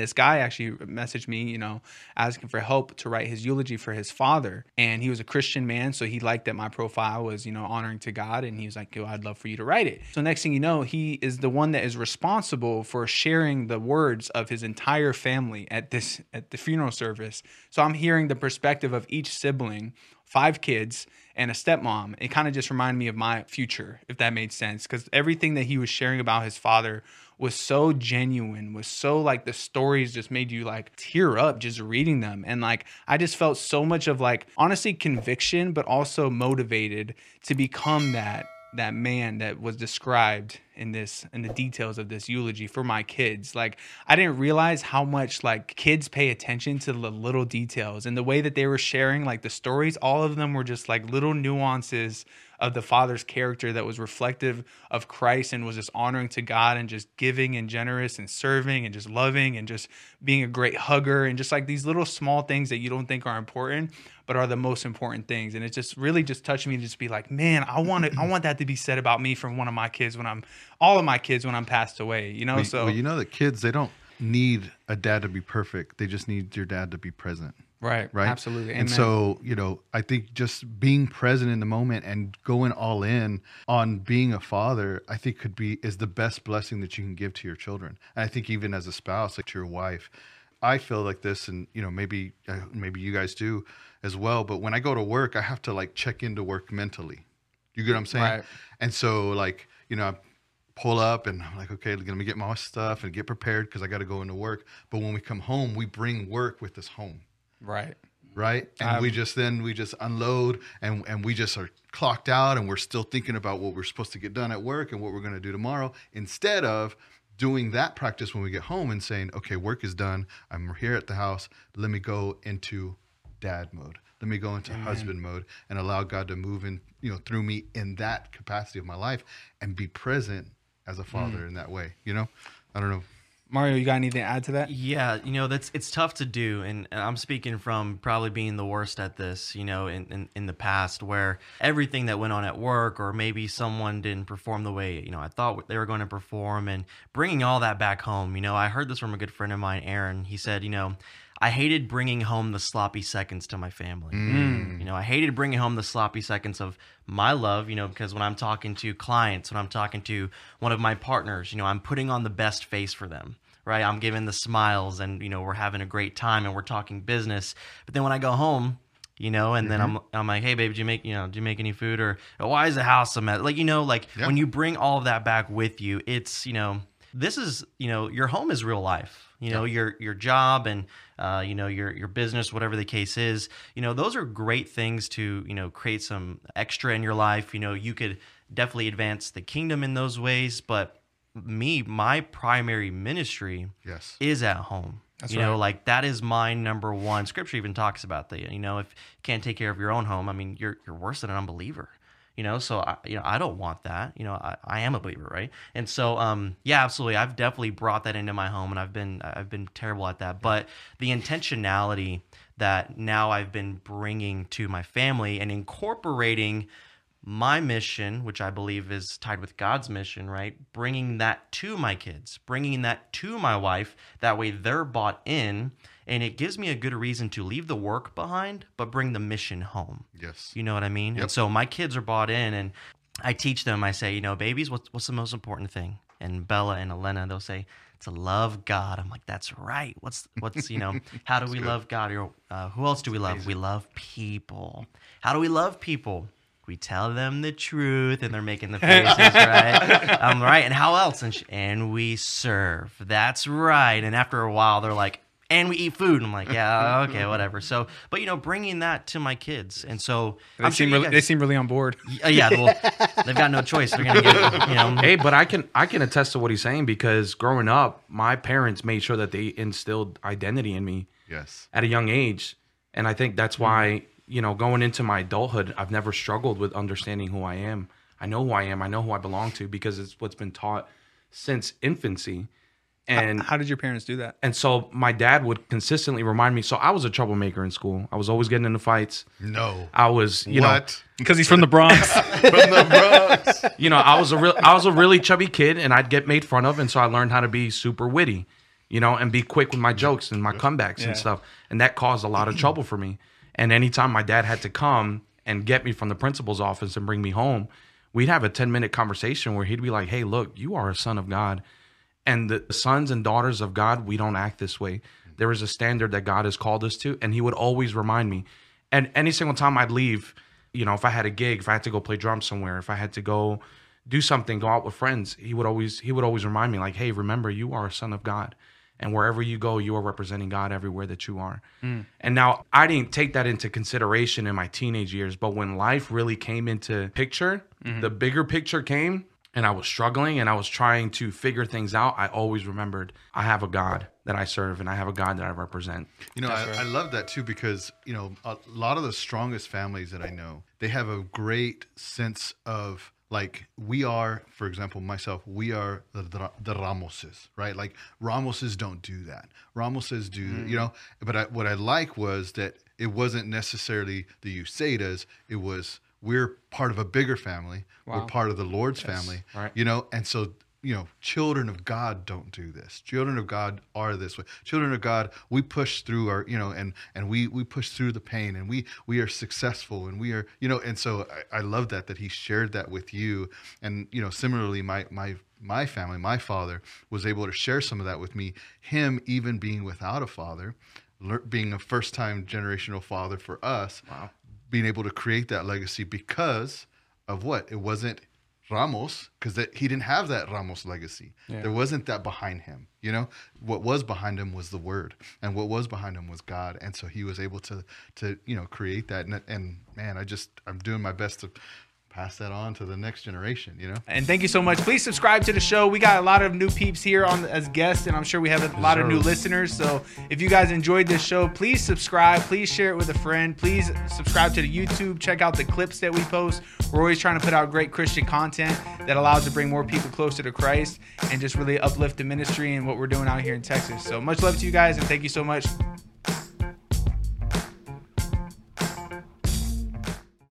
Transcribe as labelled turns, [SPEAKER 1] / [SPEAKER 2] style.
[SPEAKER 1] this guy actually messaged me, you know, asking for help to write his eulogy for his father. And he was a Christian man, so he liked that my profile was, you know, honoring to God. And he was like, Yo, I'd love for you to write it. So next thing you know, he is the one that is responsible for sharing the words of his entire family at this at the funeral service. So I'm hearing the perspective of each sibling five kids and a stepmom. It kind of just reminded me of my future, if that made sense. Because everything that he was sharing about his father was so genuine, was so like the stories just made you like tear up just reading them. And like I just felt so much of like honestly conviction, but also motivated to become that that man that was described in this in the details of this eulogy for my kids. Like i didn't realize how much like kids pay attention to the little details and the way that they were sharing like the stories. All of them were just like little nuances of the father's character that was reflective of Christ and was just honoring to God and just giving and generous and serving and just loving and just being a great hugger and just like these little small things that you don't think are important but are the most important things. And it just really just touched me to just be like man I want it I want that to be said about me from one of my kids when I'm all of my kids when I'm passed away you know
[SPEAKER 2] Well,
[SPEAKER 1] so
[SPEAKER 2] well, you know that kids they don't need a dad to be perfect. They just need your dad to be present.
[SPEAKER 1] right
[SPEAKER 2] right?
[SPEAKER 1] absolutely
[SPEAKER 2] And
[SPEAKER 1] Amen.
[SPEAKER 2] so, you know, I think just being present in the moment and going all in on being a father, I think could be is the best blessing that you can give to your children. And I think even as a spouse, like to your wife, I feel like this, and you know, maybe uh, maybe you guys do as well. But when I go to work, I have to like check into work mentally. You get what I'm saying?
[SPEAKER 1] Right.
[SPEAKER 2] And so, like, you know, pull up and I'm like, okay, let me get my stuff and get prepared because I got to go into work. But when we come home, we bring work with us home.
[SPEAKER 1] Right.
[SPEAKER 2] Right? And we um, just then we just unload and and we just are clocked out and we're still thinking about what we're supposed to get done at work and what we're going to do tomorrow instead of doing that practice when we get home and saying okay work is done. I'm here at the house. Let me go into dad mode. Let me go into husband mode and allow god to move in you know through me in that capacity of my life and be present as a mm. father in that way you know i don't know
[SPEAKER 1] Mario you got anything to add to that
[SPEAKER 3] Yeah, you know that's it's tough to do, and I'm speaking from probably being the worst at this. You know, in, in in the past, where everything that went on at work, or maybe someone didn't perform the way you know I thought they were going to perform, and bringing all that back home. You know, I heard this from a good friend of mine, Aaron. He said, you know. I hated bringing home the sloppy seconds to my family. Mm. You know, I hated bringing home the sloppy seconds of my love, you know, because when I'm talking to clients, when I'm talking to one of my partners, you know, I'm putting on the best face for them right? I'm giving the smiles and, you know, we're having a great time and we're talking business. But then when I go home, you know, and then mm-hmm. I'm, I'm like, hey, babe, do you make, you know, do you make any food or why is the house a mess? Like, you know, like
[SPEAKER 2] Yeah.
[SPEAKER 3] when you bring all of that back with you, it's, you know, this is, you know, your home is real life. You know, your your job and uh, you know your your business, whatever the case is. You know, those are great things to you know create some extra in your life. You know, you could definitely advance the kingdom in those ways, but me, my primary ministry
[SPEAKER 2] yes
[SPEAKER 3] is at home.
[SPEAKER 1] That's
[SPEAKER 3] you know, like that is my number one. Scripture even talks about that. You know, if you can't take care of your own home, I mean, you're you're worse than an unbeliever. You know, so I, you know, I don't want that. You know, I, I am a believer, right? And so, um, yeah, absolutely, I've definitely brought that into my home, and I've been I've been terrible at that. But the intentionality that now I've been bringing to my family and incorporating my mission, which I believe is tied with God's mission, right? Bringing that to my kids, bringing that to my wife. That way they're bought in. And it gives me a good reason to leave the work behind, but bring the mission home.
[SPEAKER 2] yes
[SPEAKER 3] You know what I mean?
[SPEAKER 2] Yep.
[SPEAKER 3] And so my kids are bought in, and I teach them. I say, you know, babies, what's what's the most important thing? And Bella and Elena, they'll say, to love God. I'm like, that's right. What's what's you know, how do we love God? Or uh, who else do we love? We love people. How do we love people? We tell them the truth, and they're making the faces, right? I'm right. And how else? And, sh- and we serve. That's right. And after a while, they're like, and we eat food. And I'm like, yeah, okay, whatever. So, but you know, bringing that to my kids, and so
[SPEAKER 1] they
[SPEAKER 3] I'm
[SPEAKER 1] seem
[SPEAKER 3] you
[SPEAKER 1] really
[SPEAKER 3] guys-
[SPEAKER 1] they seem really on board
[SPEAKER 3] uh, yeah, well, they've got no choice. They're gonna get, you know.
[SPEAKER 4] Hey, but I can I can attest to what he's saying because growing up, my parents made sure that they instilled identity in me
[SPEAKER 2] yes
[SPEAKER 4] at a young age, and I think that's why you know going into my adulthood, I've never struggled with understanding who I am. I know who I am. I know who I belong to because it's what's been taught since infancy, and
[SPEAKER 1] how did your parents do that
[SPEAKER 4] and so my dad would consistently remind me. So I was a troublemaker in school. I was always getting into fights.
[SPEAKER 2] no
[SPEAKER 4] I was, you know,
[SPEAKER 2] what
[SPEAKER 1] because he's from the Bronx
[SPEAKER 2] from the Bronx
[SPEAKER 4] you know, I was a real I was a really chubby kid and I'd get made fun of and so I learned how to be super witty. you know, and be quick with my jokes and my comebacks
[SPEAKER 1] Yeah.
[SPEAKER 4] and stuff. And that caused a lot of trouble for me. And anytime my dad had to come and get me from the principal's office and bring me home, we'd have a 10 minute conversation where he'd be like, Hey, look, you are a son of God. And the sons and daughters of God, we don't act this way. There is a standard that God has called us to. And he would always remind me. And any single time I'd leave, you know, if I had a gig, if I had to go play drums somewhere, if I had to go do something, go out with friends, he would always he would always remind me, like, hey, remember you are a son of God. And wherever you go, you are representing God everywhere that you are. Mm. And now I didn't take that into consideration in my teenage years, but when life really came into picture, mm-hmm. the bigger picture came, and I was struggling and I was trying to figure things out, I always remembered I have a God that I serve and I have a God that I represent.
[SPEAKER 2] You know, I, I love that too because you know a lot of the strongest families that I know, they have a great sense of like we are, for example, myself, we are the, the, the Ramoses, right? Like Ramoses don't do that. Ramoses do, mm-hmm. you know. But I, what I like was that it wasn't necessarily the Usadas. It was we're part of a bigger family. We're part of the Lord's family,
[SPEAKER 4] right.
[SPEAKER 2] you know. And so you know, children of God don't do this. Children of God are this way. Children of God, we push through our, you know, and and we we push through the pain, and we we are successful, and we are, you know, and so I, I love that that he shared that with you, and you know, similarly, my my my family, my father was able to share some of that with me. Him even being without a father, being a first time generational father for us,
[SPEAKER 4] Wow.
[SPEAKER 2] being able to create that legacy because of what it wasn't Ramos because that he didn't have that Ramos legacy.
[SPEAKER 1] Yeah.
[SPEAKER 2] There wasn't that behind him. You know, what was behind him was the word, and what was behind him was God. And so he was able to to you know create that. And, and man, I just I'm doing my best to pass that on to the next generation. You know.
[SPEAKER 1] And thank you so much. Please subscribe to the show. We got a lot of new peeps here on as guests, and I'm sure we have a lot of new listeners. So if you guys enjoyed this show, please subscribe. Please share it with a friend. Please subscribe to the YouTube. Check out the clips that we post. We're always trying to put out great Christian content that allows to bring more people closer to Christ and just really uplift the ministry and what we're doing out here in Texas. So much love to you guys, and thank you so much.